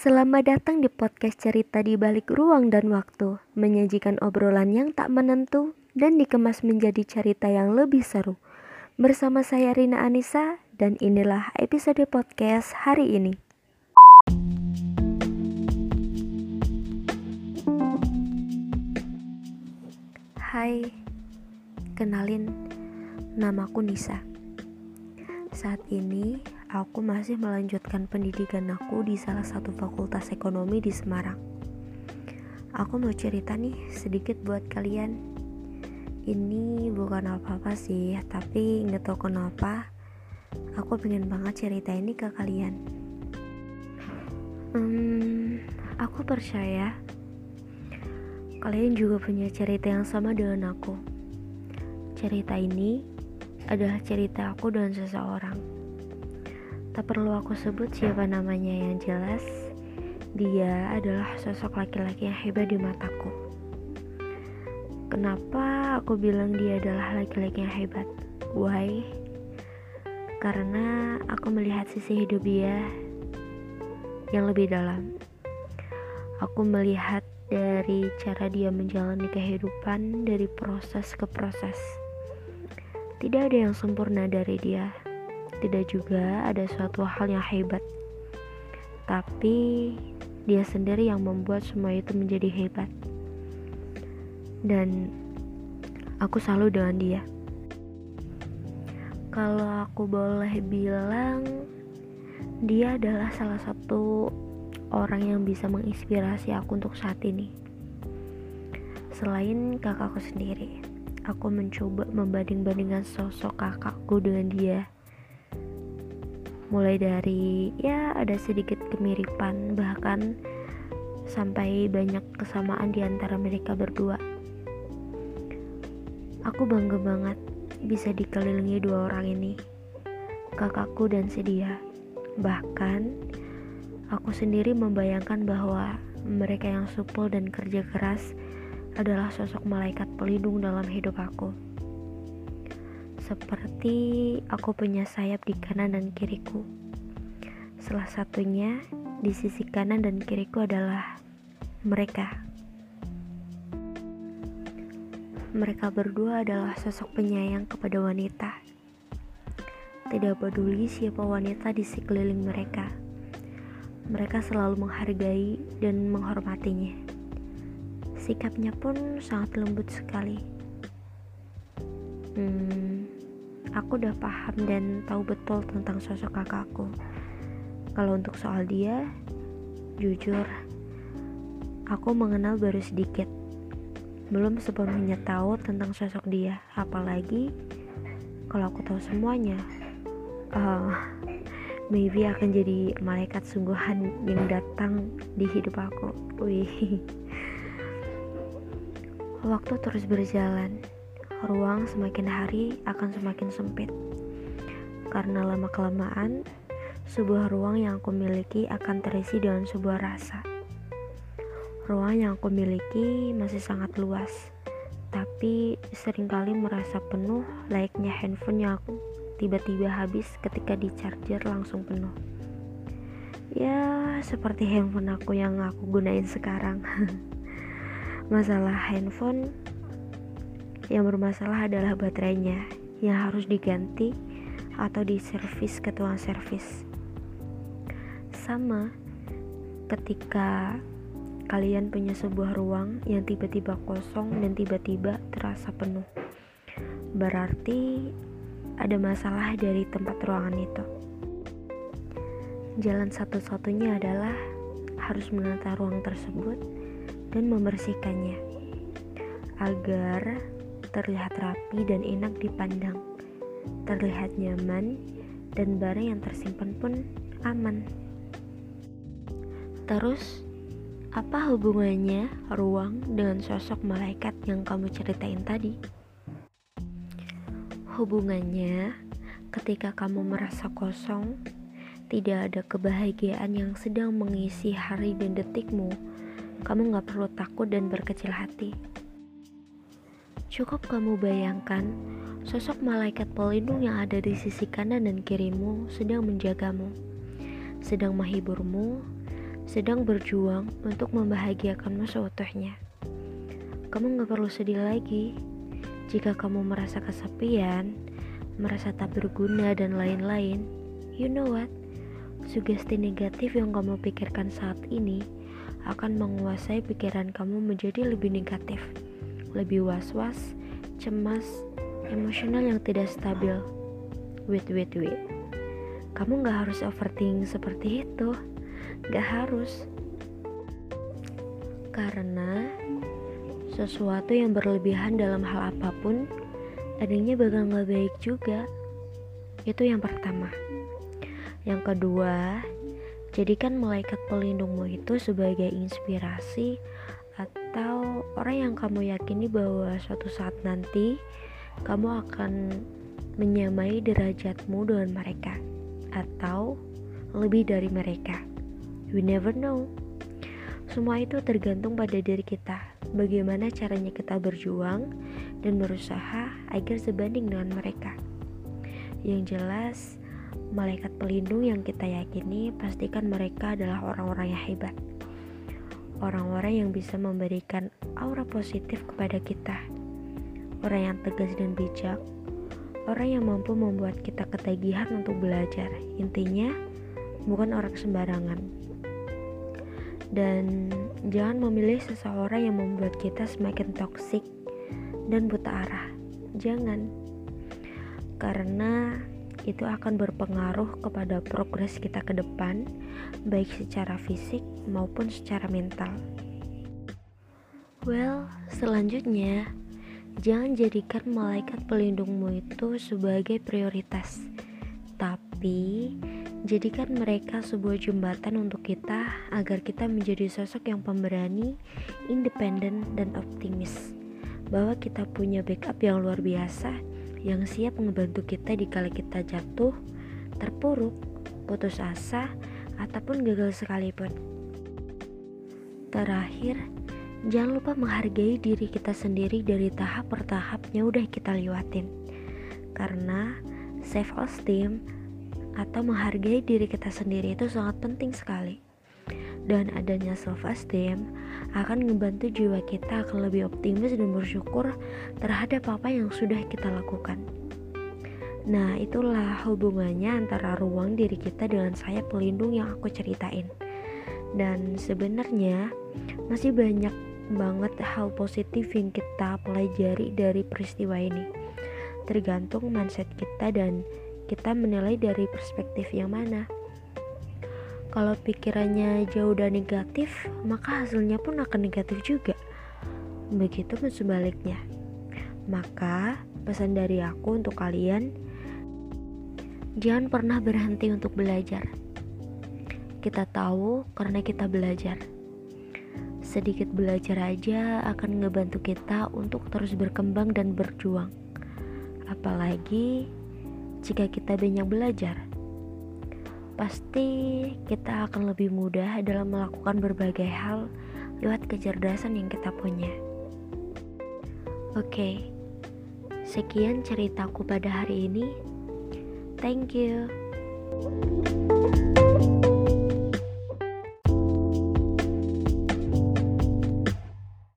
Selamat datang di podcast cerita di balik ruang dan waktu, menyajikan obrolan yang tak menentu dan dikemas menjadi cerita yang lebih seru. Bersama saya Rina Anissa dan inilah episode podcast hari ini. Hai, kenalin, namaku Nisa. Saat ini aku masih melanjutkan pendidikan aku di salah satu fakultas ekonomi di Semarang. Aku mau cerita nih sedikit buat kalian. Ini bukan apa-apa sih, tapi nggak tahu kenapa aku pengen banget cerita ini ke kalian. Hmm, aku percaya kalian juga punya cerita yang sama dengan aku. Cerita ini adalah cerita aku dengan seseorang Tak perlu aku sebut siapa namanya yang jelas, dia adalah sosok laki-laki yang hebat di mataku. Kenapa aku bilang dia adalah laki-laki yang hebat? Why? Karena aku melihat sisi hidup dia yang lebih dalam. Aku melihat dari cara dia menjalani kehidupan dari proses ke proses. Tidak ada yang sempurna dari dia tidak juga ada suatu hal yang hebat, tapi dia sendiri yang membuat semua itu menjadi hebat. Dan aku selalu dengan dia. Kalau aku boleh bilang, dia adalah salah satu orang yang bisa menginspirasi aku untuk saat ini. Selain kakakku sendiri, aku mencoba membanding-bandingkan sosok kakakku dengan dia mulai dari ya ada sedikit kemiripan bahkan sampai banyak kesamaan di antara mereka berdua. Aku bangga banget bisa dikelilingi dua orang ini kakakku dan sedia bahkan aku sendiri membayangkan bahwa mereka yang supel dan kerja keras adalah sosok malaikat pelindung dalam hidup aku seperti aku punya sayap di kanan dan kiriku. Salah satunya di sisi kanan dan kiriku adalah mereka. Mereka berdua adalah sosok penyayang kepada wanita. Tidak peduli siapa wanita di sekeliling mereka. Mereka selalu menghargai dan menghormatinya. Sikapnya pun sangat lembut sekali. Hmm, aku udah paham dan tahu betul tentang sosok kakakku. Kalau untuk soal dia, jujur, aku mengenal baru sedikit. Belum sepenuhnya tahu tentang sosok dia, apalagi kalau aku tahu semuanya. Uh, maybe akan jadi malaikat sungguhan yang datang di hidup aku. Wih. Waktu terus berjalan ruang semakin hari akan semakin sempit. Karena lama-kelamaan, sebuah ruang yang aku miliki akan terisi dengan sebuah rasa. Ruang yang aku miliki masih sangat luas, tapi sering kali merasa penuh layaknya handphone yang aku tiba-tiba habis ketika di charger langsung penuh. Ya, seperti handphone aku yang aku gunain sekarang. Masalah handphone yang bermasalah adalah baterainya yang harus diganti atau diservis ke tukang servis. Sama ketika kalian punya sebuah ruang yang tiba-tiba kosong dan tiba-tiba terasa penuh. Berarti ada masalah dari tempat ruangan itu. Jalan satu-satunya adalah harus menata ruang tersebut dan membersihkannya agar terlihat rapi dan enak dipandang, terlihat nyaman, dan barang yang tersimpan pun aman. Terus, apa hubungannya ruang dengan sosok malaikat yang kamu ceritain tadi? Hubungannya ketika kamu merasa kosong, tidak ada kebahagiaan yang sedang mengisi hari dan detikmu, kamu gak perlu takut dan berkecil hati. Cukup kamu bayangkan sosok malaikat pelindung yang ada di sisi kanan dan kirimu sedang menjagamu, sedang menghiburmu, sedang berjuang untuk membahagiakanmu seutuhnya. Kamu gak perlu sedih lagi jika kamu merasa kesepian, merasa tak berguna, dan lain-lain. You know what? Sugesti negatif yang kamu pikirkan saat ini akan menguasai pikiran kamu menjadi lebih negatif, lebih was-was, cemas, emosional yang tidak stabil. Wait, wait, wait. Kamu gak harus overthinking seperti itu. Gak harus. Karena sesuatu yang berlebihan dalam hal apa pun tadinya bakal gak baik juga. Itu yang pertama. Yang kedua, jadikan malaikat pelindungmu itu sebagai inspirasi atau orang yang kamu yakini bahwa suatu saat nanti kamu akan menyamai derajatmu dengan mereka atau lebih dari mereka. We never know. Semua itu tergantung pada diri kita. Bagaimana caranya kita berjuang dan berusaha agar sebanding dengan mereka. Yang jelas, malaikat pelindung yang kita yakini pastikan mereka adalah orang-orang yang hebat. Orang-orang yang bisa memberikan aura positif kepada kita orang yang tegas dan bijak, orang yang mampu membuat kita ketagihan untuk belajar. Intinya, bukan orang sembarangan. Dan jangan memilih seseorang yang membuat kita semakin toksik dan buta arah. Jangan. Karena itu akan berpengaruh kepada progres kita ke depan, baik secara fisik maupun secara mental. Well, selanjutnya Jangan jadikan malaikat pelindungmu itu sebagai prioritas, tapi jadikan mereka sebuah jembatan untuk kita agar kita menjadi sosok yang pemberani, independen, dan optimis. Bahwa kita punya backup yang luar biasa yang siap membantu kita di kala kita jatuh, terpuruk, putus asa, ataupun gagal sekalipun. Terakhir, Jangan lupa menghargai diri kita sendiri dari tahap per tahapnya udah kita lewatin. Karena self esteem atau menghargai diri kita sendiri itu sangat penting sekali. Dan adanya self esteem akan membantu jiwa kita akan lebih optimis dan bersyukur terhadap apa yang sudah kita lakukan. Nah, itulah hubungannya antara ruang diri kita dengan sayap pelindung yang aku ceritain. Dan sebenarnya masih banyak banget hal positif yang kita pelajari dari peristiwa ini. Tergantung mindset kita dan kita menilai dari perspektif yang mana. Kalau pikirannya jauh dan negatif, maka hasilnya pun akan negatif juga. Begitu pun sebaliknya. Maka, pesan dari aku untuk kalian, jangan pernah berhenti untuk belajar. Kita tahu karena kita belajar sedikit belajar aja akan ngebantu kita untuk terus berkembang dan berjuang. Apalagi jika kita banyak belajar, pasti kita akan lebih mudah dalam melakukan berbagai hal lewat kecerdasan yang kita punya. Oke, sekian ceritaku pada hari ini. Thank you.